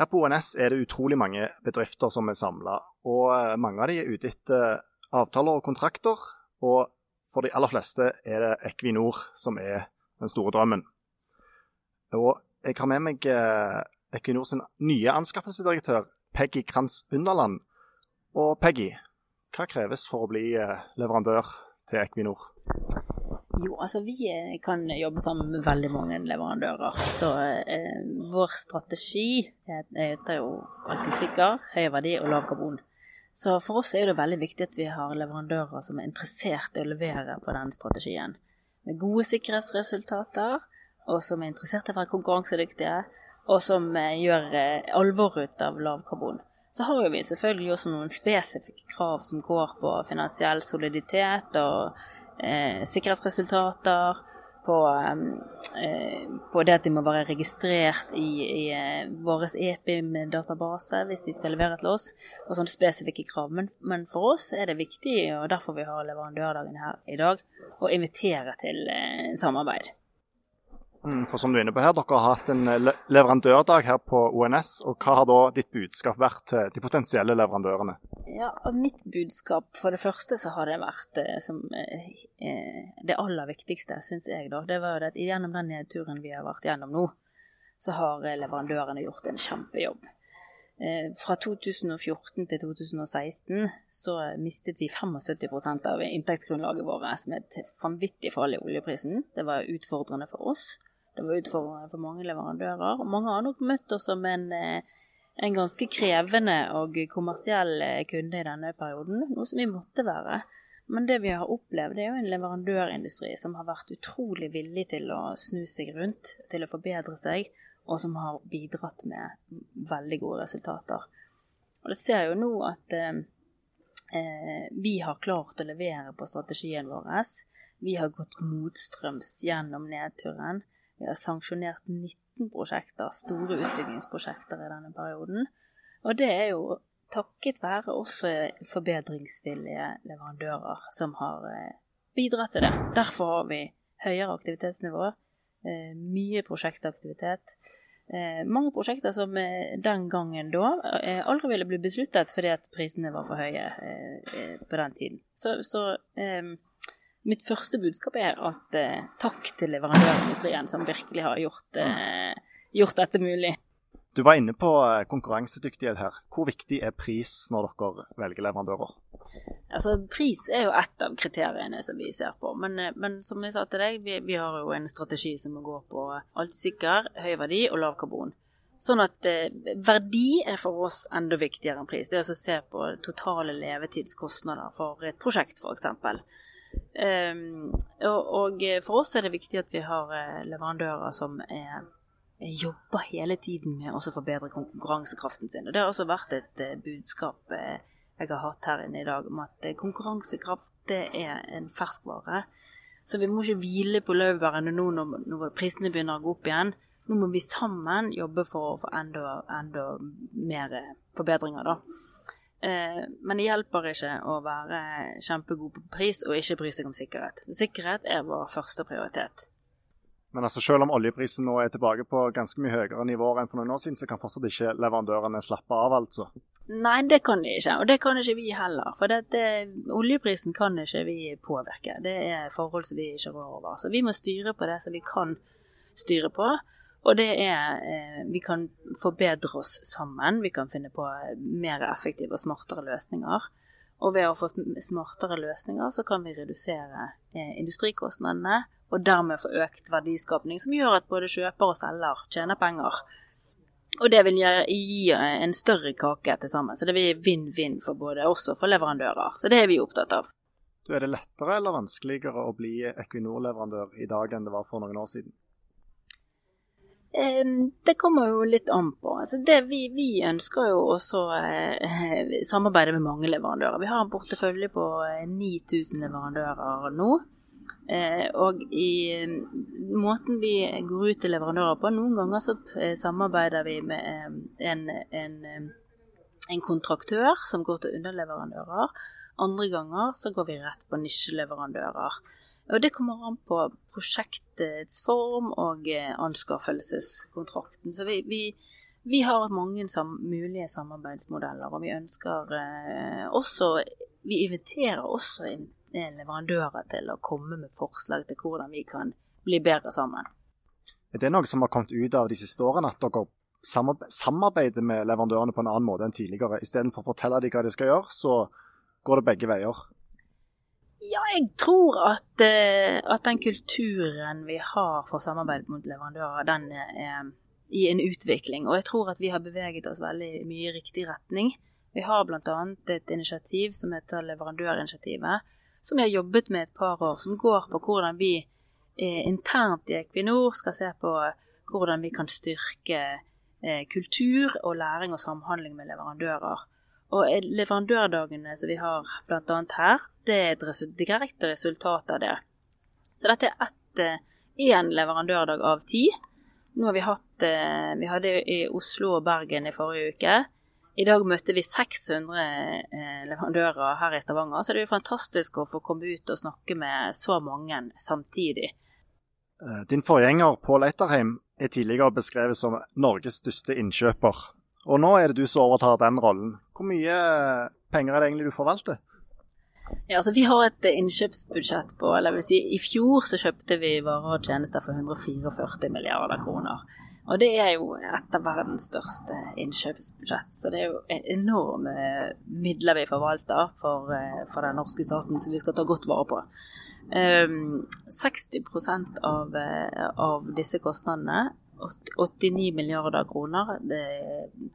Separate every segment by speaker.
Speaker 1: Her på ONS er det utrolig mange bedrifter som er samla, og eh, mange av de er ute etter avtaler og kontrakter. Og for de aller fleste er det Equinor som er den store drømmen. Og jeg har med meg eh, Equinor sin nye anskaffelsesdirektør, Peggy Kranz Underland. Og Peggy, hva kreves for å bli eh, leverandør til Equinor?
Speaker 2: Jo, altså vi eh, kan jobbe sammen med veldig mange leverandører. Så eh, vår strategi heter jo alltid sikker, høy verdi og lav karbon. Så for oss er det veldig viktig at vi har leverandører som er interessert i å levere på den strategien. Med gode sikkerhetsresultater, og som er interessert i å være konkurransedyktige, og som eh, gjør eh, alvor ut av lav karbon. Så har vi selvfølgelig også noen spesifikke krav som går på finansiell soliditet og eh, sikkerhetsresultater, på, eh, på, det at de må være registrert i, i eh, vår EPIM-database hvis de skal levere til oss, og sånne spesifikke krav. Men, men, for oss er det viktig, og derfor vi har leverandørdagen her i dag, å invitere til eh, samarbeid.
Speaker 1: Mm, for som du er inne på her, Dere har hatt en eh, leverandørdag her på ONS. og Hva har da ditt budskap vært til de potensielle leverandørene?
Speaker 2: Ja, Mitt budskap for det første så har det vært eh, som, eh, det aller viktigste, syns jeg. da, det var at Gjennom den nedturen vi har vært gjennom nå, så har leverandørene gjort en kjempejobb. Fra 2014 til 2016 så mistet vi 75% av inntektsgrunnlaget vårt med et vanvittig fall i oljeprisen. Det var utfordrende for oss. Det var utfordrende for mange leverandører. og Mange har nok møtt oss som en, eh, en ganske krevende og kommersiell eh, kunde i denne perioden, noe som vi måtte være. Men det vi har opplevd, er jo en leverandørindustri som har vært utrolig villig til å snu seg rundt, til å forbedre seg, og som har bidratt med veldig gode resultater. Og det ser jo nå at eh, eh vi har klart å levere på strategien vår. Vi har gått motstrøms gjennom nedturen. Vi har sanksjonert 19 prosjekter, store utbyggingsprosjekter i denne perioden. Og det er jo takket være også forbedringsvillige leverandører som har eh, bidratt til det. Derfor har vi høyere aktivitetsnivå, eh, mye prosjektaktivitet. Eh, mange prosjekter som den gangen da aldri ville bli besluttet fordi at prisene var for høye på den tiden. Så, så Mitt første budskap er at eh, takk til leverandørindustrien, som virkelig har gjort, eh, gjort, dette mulig.
Speaker 1: Du var inne på eh, konkurransedyktighet her. Hvor viktig er pris når dere velger leverandører?
Speaker 2: Altså, Pris er jo ett av kriteriene som vi ser på. Men, eh, men som jeg sa til deg, vi, vi, har jo en strategi som går på alltid sikker, høy verdi og lav karbon. Sånn at eh, verdi er for oss enda viktigere enn pris. Det er å se på totale levetidskostnader for et prosjekt, f.eks. Um, og, og, for oss er det viktig at vi har eh, leverandører som er, jobber hele tiden med å forbedre konkurransekraften sin. Og Det har også vært et budskap jeg har hatt her inne i dag, om at konkurransekraft det er en ferskvare. Så vi må ikke hvile på laurbærene nå når, når, prisene begynner å gå opp igjen. Nå må vi sammen jobbe for å få enda, enda mer forbedringer, da. Eh, men det hjelper ikke å være kjempegod på pris og ikke bry seg om sikkerhet. Sikkerhet er vår første prioritet.
Speaker 1: Men altså, selv om oljeprisen nå er tilbake på ganske mye høyere nivåer enn for noen år siden, så kan fortsatt ikke leverandørene slappe av, altså?
Speaker 2: Nei, det kan de ikke. Og det kan ikke vi heller. For det, det, oljeprisen kan ikke vi påvirke. Det er forhold som vi ikke rår over. Så vi må styre på det som vi kan styre på. Og det er eh, Vi kan forbedre oss sammen. Vi kan finne på mer effektive og smartere løsninger. Og ved å få smartere løsninger, så kan vi redusere eh, industrikostnadene, og dermed få økt verdiskapning, som gjør at både kjøper og selger tjener penger. Og det vil gi en større kake til sammen. Så det vil vinn-vinn for både oss og for leverandører. Så det er vi opptatt av.
Speaker 1: Er det lettere eller vanskeligere å bli Equinor-leverandør i dag enn det var for noen år siden?
Speaker 2: Det kommer jo litt an på. Altså vi, vi, ønsker jo også eh, samarbeide med mange leverandører. Vi har en portefølje på 9000 eh, leverandører nå. Eh, og i måten vi går ut til leverandører på Noen ganger så eh, samarbeider vi med eh, en, en, en, kontraktør som går til underleverandører. Andre ganger så går vi rett på nisjeleverandører. Og det kommer an på prosjektets form og eh, anskaffelseskontrakten. Så vi, vi vi har mange sam mulige samarbeidsmodeller, og vi ønsker eh, også Vi inviterer også leverandører til å komme med forslag til hvordan vi kan bli bedre sammen.
Speaker 1: Er det noe som har kommet ut av de siste årene, at dere samarbeider med leverandørene på en annen måte enn tidligere? Istedenfor å fortelle dem hva de skal gjøre, så går det begge veier.
Speaker 2: Ja, jeg tror at, eh, at den kulturen vi har for samarbeid mot leverandører, den er i en utvikling. Og jeg tror at vi har beveget oss veldig mye i riktig retning. Vi har bl.a. et initiativ som heter Leverandørinitiativet, som vi har jobbet med et par år, som går på hvordan vi eh, internt i Equinor skal se på hvordan vi kan styrke eh, kultur og læring og samhandling med leverandører. Og leverandørdagene som vi har bl.a. her, det er et direkte resultat av det. Så dette er ett én eh, leverandørdag av ti nå har vi hatt eh, Vi hadde i Oslo og Bergen i forrige uke. I dag møtte vi 600 eh, leverandører her i Stavanger, så det er jo fantastisk å få komme ut og snakke med så mange samtidig.
Speaker 1: Eh, din forgjenger Pål Eiterheim er tidligere beskrevet som Norges største innkjøper. Og nå er det du som overtar den rollen. Hvor mye penger er det egentlig du forvalter?
Speaker 2: Ja, altså Vi har et innkjøpsbudsjett på eller vil si, I fjor så kjøpte vi varer og tjenester for 144 milliarder kroner. Og det er jo et av verdens største innkjøpsbudsjett. Så det er jo enorme midler vi forvalter for, eh, for den norske staten som vi skal ta godt vare på. Um, 60% av, eh, av disse kostnadene 89 milliarder kroner det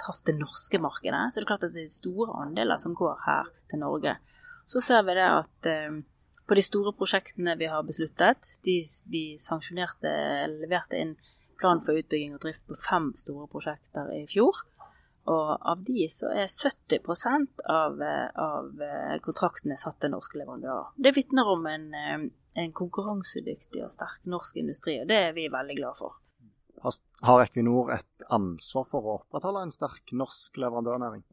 Speaker 2: traff det norske markedet. Så det er klart at det er store andeler som går her til Norge så ser vi det at eh, på de store prosjektene vi har besluttet, de vi sanksjonerte, leverte inn plan for utbygging og drift på fem store prosjekter i fjor. Og av de så er 70 av, eh, av eh, kontraktene satt til norske leverandører. Det vitner om en, en, konkurransedyktig og sterk norsk industri, og det er vi veldig glad for.
Speaker 1: Har Equinor et ansvar for å opprettholde en sterk norsk leverandørnæring?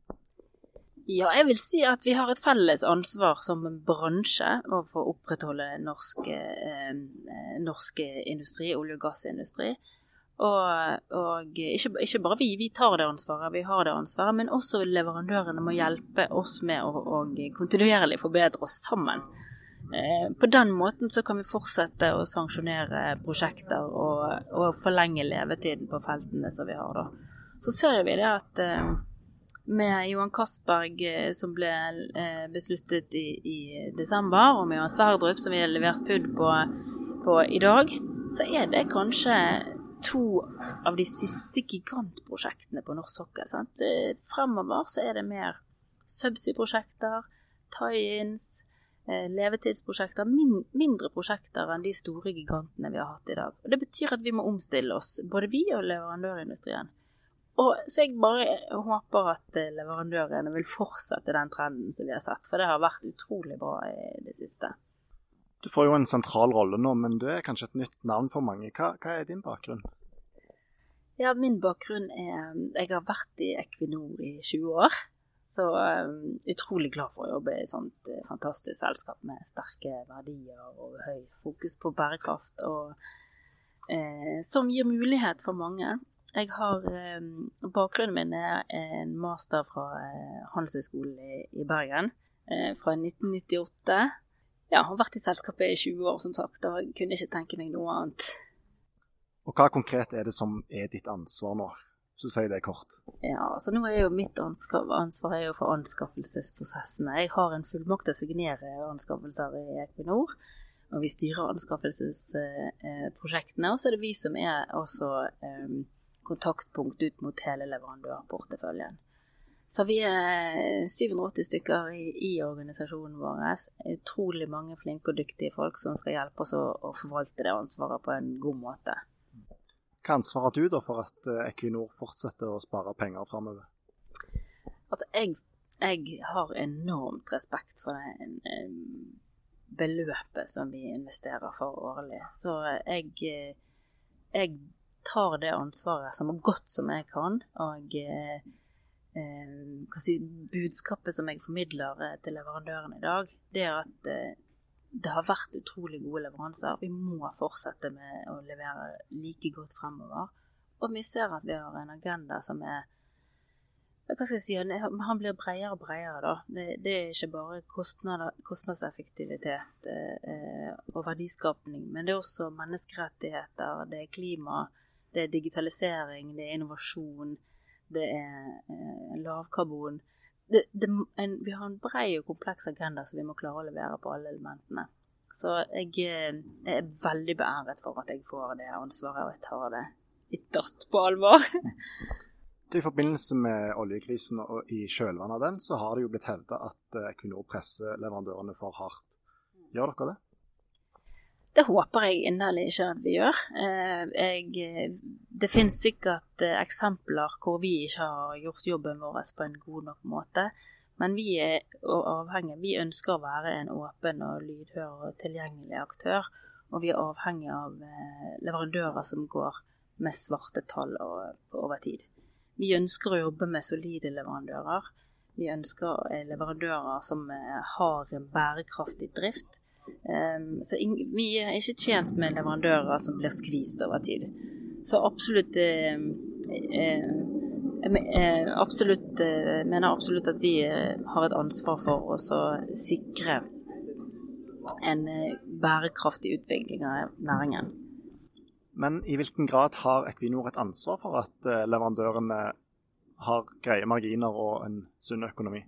Speaker 2: Ja, jeg vil si at vi har et felles ansvar som bransje for å opprettholde norsk, eh, norsk industri, olje- og gassindustri. Og, og ikke, ikke, bare vi, vi tar det ansvaret, vi har det ansvaret, men også leverandørene må hjelpe oss med å kontinuerlig forbedre oss sammen. Eh, på den måten så kan vi fortsette å sanksjonere prosjekter og, og forlenge levetiden på feltene som vi har da. Så ser vi det at eh, med Johan Castberg eh, som ble eh, besluttet i, i, desember, og med Johan Sverdrup som vi har levert PUD på, på, i dag, så er det kanskje to av de siste gigantprosjektene på norsk sokkel. Sant? Eh, fremover så er det mer subsea-prosjekter, tie-ins, levetidsprosjekter, min, mindre prosjekter enn de store gigantene vi har hatt i dag. Og Det betyr at vi må omstille oss, både vi og leverandørindustrien. Og Så jeg bare håper at eh, leverandørene vil fortsette den trenden som vi har sett, for det har vært utrolig bra i det siste.
Speaker 1: Du får jo en sentral rolle nå, men du er kanskje et nytt navn for mange. Hva, hva er din bakgrunn?
Speaker 2: Ja, min bakgrunn er Jeg har vært i Equinor i 20 år. Så um, utrolig glad for å jobbe i et sånt uh, fantastisk selskap med sterke verdier og høy fokus på bærekraft. Og som gir mulighet for mange. Jeg har eh, Bakgrunnen min er en master fra eh, Handelshøyskolen i, i, Bergen eh, fra 1998. Ja, har vært i selskapet i 20 år, som sagt, og kunne ikke tenke meg noe annet.
Speaker 1: Og Hva konkret er det som er ditt ansvar nå? Så sier det kort.
Speaker 2: Ja, så nå er jo Mitt ansvar, ansvar er jo for anskaffelsesprosessene. Jeg har en fullmakt til å signere anskaffelser i Equinor. Og vi styrer anskaffelsesprosjektene. Og så er det vi som er også um, kontaktpunkt ut mot hele leverandørporteføljen. Så vi er 780 stykker i, i organisasjonen vår. Utrolig mange flinke og dyktige folk som skal hjelpe oss å, å forvalte det ansvaret på en god måte.
Speaker 1: Hva ansvar har du da for at eh, Equinor fortsetter å spare penger framover?
Speaker 2: Altså, jeg, jeg, har enormt respekt for det beløpet som vi investerer for årlig. Så jeg, eh, jeg tar det ansvaret så godt som jeg kan. Og eh, eh si, budskapet som jeg formidler eh, til leverandøren i dag, det er at eh, det har vært utrolig gode leveranser. Vi må fortsette med å levere like godt fremover. og vi ser at vi har en agenda som er hva skal jeg si, Han blir bredere og bredere. da. Det, det er ikke bare kostnader, kostnadseffektivitet eh, og verdiskapning, men det er også menneskerettigheter, det er klima, det er digitalisering, det er innovasjon, det er eh, lavkarbon. Det, det, en, vi har en bred og kompleks agenda som vi må klare å levere på alle elementene. Så jeg, eh, jeg er veldig beæret for at jeg får det ansvaret, og jeg tar det ytterst på alvor.
Speaker 1: I forbindelse med oljekrisen og i kjølvannet av den, så har det jo blitt hevda at eh, Equinor presser leverandørene for hardt. Gjør dere det?
Speaker 2: Det håper jeg inderlig ikke at vi gjør. Eh, jeg, det finnes sikkert eh, eksempler hvor vi ikke har gjort jobben vår på en god nok måte. Men vi er avhengig, vi ønsker å være en åpen og lydhør og tilgjengelig aktør. Og vi er avhengig av leverandører som går med svarte tall over tid. Vi ønsker å jobbe med solide leverandører. Vi ønsker eh, leverandører som eh, har en bærekraftig drift. Ehm, så vi er ikke tjent med leverandører som blir skvist over tid. Så absolutt jeg eh, absolutt, mener absolutt at vi har et ansvar for å sikre en bærekraftig utvikling av næringen.
Speaker 1: Men i hvilken grad har Equinor et ansvar for at eh, leverandørene har greie marginer og en sunn økonomi?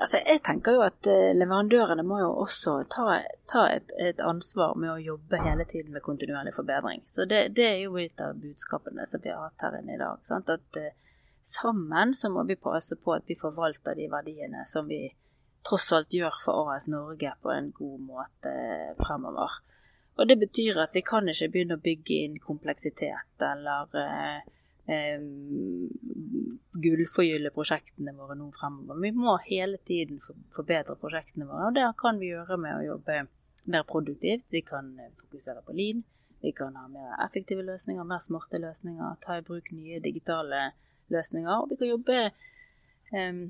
Speaker 2: Altså, jeg tenker jo at eh, leverandørene må jo også ta, ta et, et, ansvar med å jobbe hele tiden med kontinuerlig forbedring. Så det, det er jo et av budskapene som vi har hatt her inne i dag. Sant? At uh, sammen så må vi passe på at vi forvalter de verdiene som vi tross alt gjør for AS Norge på en god måte fremover. Og det betyr at vi kan ikke begynne å bygge inn kompleksitet eller eh, eh, gullforgylle prosjektene våre nå fremover. Vi må hele tiden forbedre prosjektene våre, og det kan vi gjøre med å jobbe mer produktivt. Vi kan eh, fokusere på lean, vi kan ha mer effektive løsninger, mer smarte løsninger, ta i bruk nye digitale løsninger. Og vi kan jobbe eh,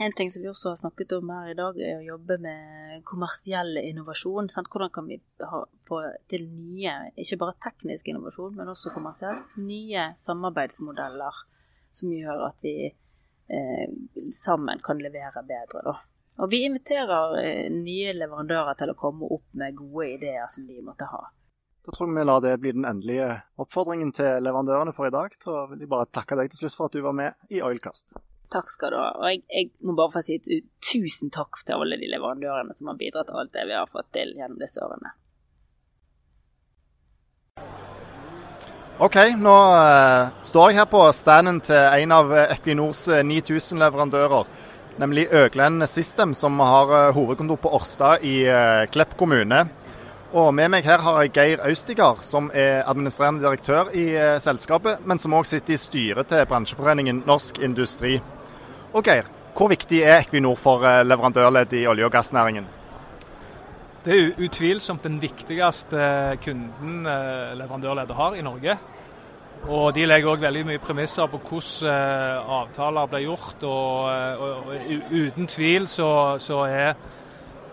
Speaker 2: en ting som vi også har snakket om her i dag, er å jobbe med kommersiell innovasjon. Sant? Hvordan kan vi ha, få til nye, ikke bare teknisk innovasjon, men også kommersiell, nye samarbeidsmodeller som gjør at vi eh, sammen kan levere bedre. Da. Og vi inviterer eh, nye leverandører til å komme opp med gode ideer som de måtte ha.
Speaker 1: Da tror jeg vi lar det bli den endelige oppfordringen til leverandørene for i dag. Da vil jeg bare takke deg til slutt for at du var med i Oilcast.
Speaker 2: Takk skal du ha. Og jeg, jeg må bare få si tusen takk til alle de leverandørene som har bidratt til alt det vi har fått til gjennom disse årene.
Speaker 1: OK, nå uh, står jeg her på standen til en av Equinors 9000 eh, leverandører, nemlig Øglen System, som har hovedkontor på Årstad i Klepp kommune. Og Med meg her har jeg Geir Austigard, som er administrerende direktør i selskapet, men som òg sitter i styret til bransjeforeningen Norsk Industri. Og Geir, hvor viktig er Equinor for leverandørleddet leverandørledd i olje- og gassnæringen?
Speaker 3: Det er utvilsomt den viktigste kunden eh, leverandørleddet har i Norge. Og De legger òg veldig mye premisser på hvordan eh, avtaler blir gjort. Og, og, og uten tvil så, så er,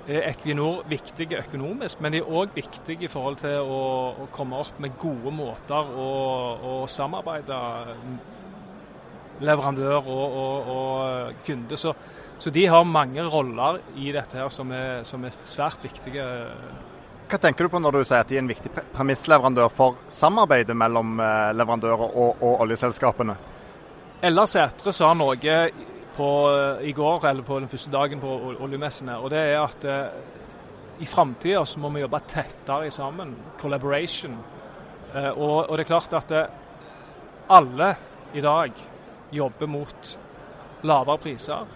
Speaker 3: Equinor viktige økonomisk, men de er òg viktige i forhold til å, å, komme opp med gode måter å, å samarbeide leverandør og, og, og kunde. Så, så, de har mange roller i dette her som er, som er, svært viktige.
Speaker 1: Hva tenker du på når du sier at de er en viktig premissleverandør for samarbeidet mellom eh, leverandører og, og oljeselskapene?
Speaker 3: Ella Sætre sa noe på, i går, eller på den første dagen på oljemessene. og det er at eh, i framtida må vi jobbe tettere sammen. Collaboration. Eh, og, og, det er klart at eh, alle i dag jobber mot lavere priser.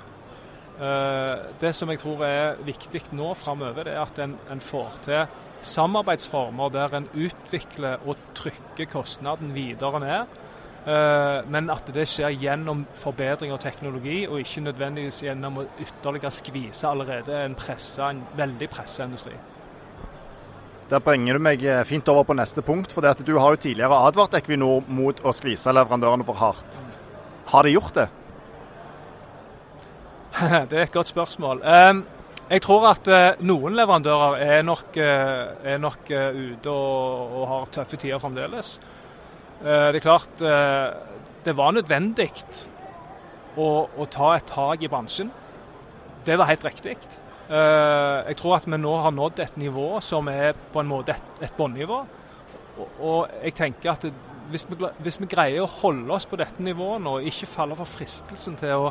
Speaker 3: Eh, det som jeg tror er viktig nå framover, er at en, en, får til samarbeidsformer der en utvikler og trykker kostnaden videre ned. Eh, men at det skjer gjennom forbedring av teknologi, og ikke nødvendigvis gjennom å ytterligere skvise allerede en, pressa, en veldig pressa industri.
Speaker 1: Der bringer du meg eh, fint over på neste punkt. for Du har jo tidligere advart Equinor mot å skvise leverandørene for hardt. Har de gjort det?
Speaker 3: det er et godt spørsmål. Ehm, jeg tror at eh, noen leverandører er nok, eh, er nok eh, ute og, og, har tøffe tider fremdeles. Det er klart det var nødvendig å, å ta et tak i bransjen. Det var helt riktig. Jeg tror at vi nå har nådd et nivå som er på en måte et, et bunnivå. Og, og jeg tenker at hvis vi, hvis vi, greier å holde oss på dette nivået nå, og ikke falle for fristelsen til å,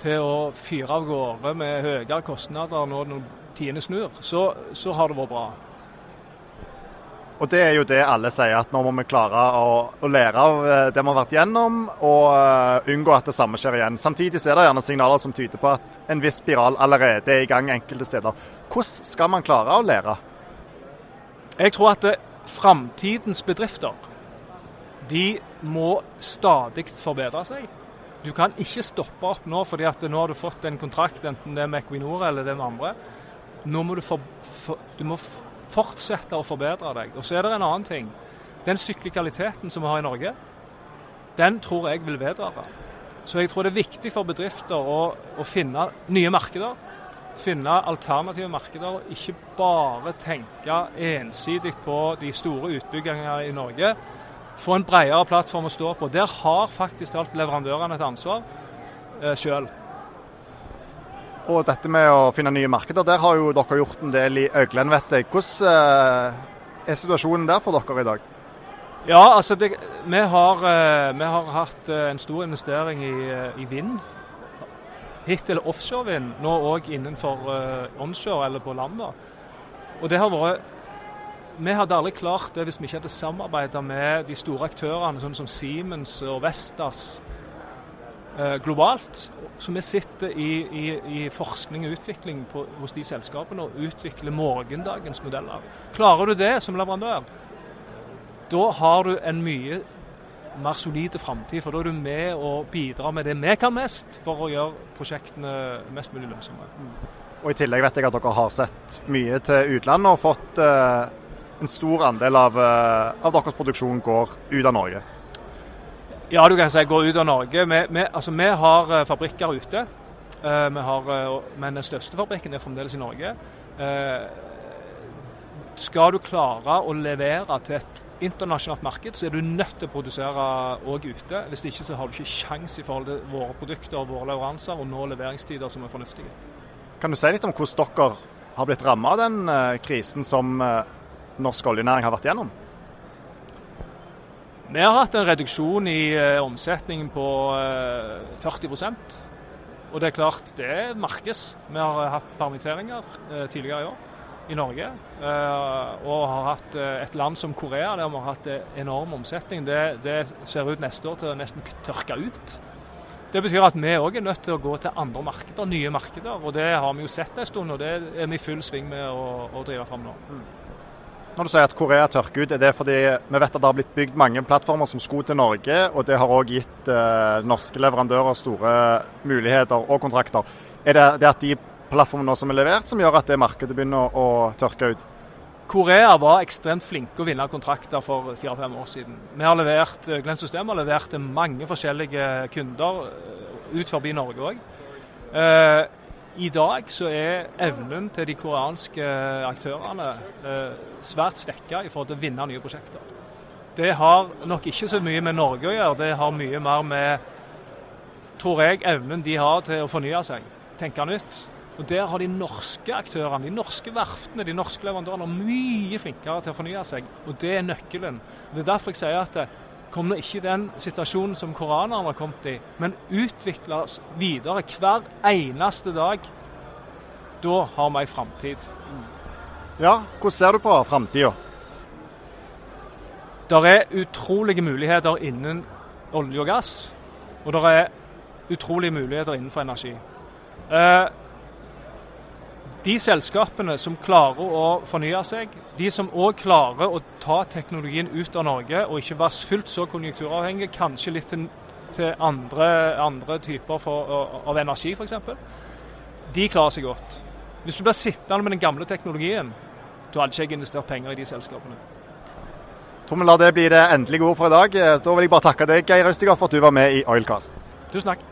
Speaker 3: til å fyre av gårde med høyere kostnader når tidene snur, så, så har det vært bra.
Speaker 1: Og Det er jo det alle sier, at nå må vi klare å, å lære av eh, det vi har vært gjennom, og uh, unngå at det samme skjer igjen. Samtidig er det gjerne signaler som tyder på at en viss spiral allerede er i gang enkelte steder. Hvordan skal man klare å lære?
Speaker 3: Jeg tror at framtidens bedrifter de må stadig forbedre seg. Du kan ikke stoppe opp nå fordi at nå har du fått en kontrakt, enten det er med Equinor eller det med andre. Nå må du, for, for, du må fortsette å forbedre deg. Og så er det en annen ting. Den syklikaliteten som vi har i Norge, den tror jeg vil vedvare. Så jeg tror det er viktig for bedrifter å, å finne nye markeder. Finne alternative markeder, og ikke bare tenke ensidig på de store utbyggingene i Norge. Få en bredere plattform å stå på. Der har faktisk alt leverandørene et ansvar eh, sjøl.
Speaker 1: Og dette med å finne nye markeder, der har jo dere gjort en del i Øglen, vet jeg. Hvordan eh, er situasjonen der for dere i dag?
Speaker 3: Ja, altså det, vi, har, eh, vi, har, hatt eh, en stor investering i, i vind. Hittil offshore-vind, nå òg innenfor onshore eller på land. Og det har vært vi hadde aldri klart det hvis vi ikke hadde samarbeida med de store aktørene, sånn som Siemens og Vestas globalt. Så vi sitter i, i, i forskning og utvikling på, hos de selskapene og utvikler morgendagens modeller. Klarer du det som leverandør, da har du en mye mer solide framtid. For da er du med og bidrar med det vi kan mest for å gjøre prosjektene mest mulig lønnsomme.
Speaker 1: Og I tillegg vet jeg at dere har sett mye til utlandet og fått eh, en stor andel av, eh, av deres produksjon går ut av Norge.
Speaker 3: Ja, du kan si går ut av Norge. Vi, vi, altså, vi har uh, fabrikker ute. Vi har, men den største fabrikken er fremdeles i Norge. skal du klare å levere til et internasjonalt marked, så er du nødt til å produsere òg ute. Hvis ikke så har du ikke kjangs i forhold til våre produkter og våre leveranser og nå leveringstider som er fornuftige.
Speaker 1: Kan du si litt om hvordan dere har blitt rammet av den krisen som norsk oljenæring har vært gjennom?
Speaker 3: Vi har hatt en reduksjon i uh, omsetningen på uh, 40% Og det er klart, det merkes. Vi har hatt permitteringer uh, tidligere i år i Norge. og har hatt et land som Korea der vi har hatt enorm omsetning. Det, det, ser ut neste år til å nesten tørke ut. Det betyr at vi òg er nødt til å gå til andre markeder, nye markeder. Og det har vi jo sett en stund, og det er vi i full sving med å, å drive fram nå. Mm.
Speaker 1: Når du sier at Korea tørker ut, er det fordi vi vet at det har blitt bygd mange plattformer som sko til Norge, og det har òg gitt eh, norske leverandører store muligheter og kontrakter. Er det det at de plattformene som er levert, som gjør at det markedet begynner å tørke ut?
Speaker 3: Korea var ekstremt flinke å vinne kontrakter for fire-fem år siden. Vi har levert, eh, Glenn System har levert til mange forskjellige kunder eh, ut forbi Norge òg. I dag så er evnen til de koreanske aktørene eh, svært svekka i forhold til å vinne nye prosjekter. Det har nok ikke så mye med Norge å gjøre, det har mye mer med, tror jeg, evnen de har til å fornye seg, tenke nytt. Og Der har de norske aktørene, de norske verftene, de norske leverandørene mye flinkere til å fornye seg. Og det er nøkkelen. Det er derfor jeg sier at kommer ikke i den situasjonen som koranerne har kommet i, men utvikler oss videre hver eneste dag. Da har vi ei framtid.
Speaker 1: Ja, hvordan ser du på framtida?
Speaker 3: Det er utrolige muligheter innen olje og gass, og det er utrolige muligheter innenfor energi. Eh, de selskapene som klarer å fornye seg, de som òg klarer å ta teknologien ut av Norge og ikke være fullt så konjunkturavhengig, kanskje litt til, til andre, andre, typer for, av energi f.eks., de klarer seg godt. Hvis du blir sittende med den gamle teknologien, da hadde ikke jeg investert penger i de selskapene.
Speaker 1: Tommel, det bli det endelige ord for i dag. Da vil jeg bare takke deg, Geir Østigard, for at du var med i Oilcast.
Speaker 3: Tusen takk.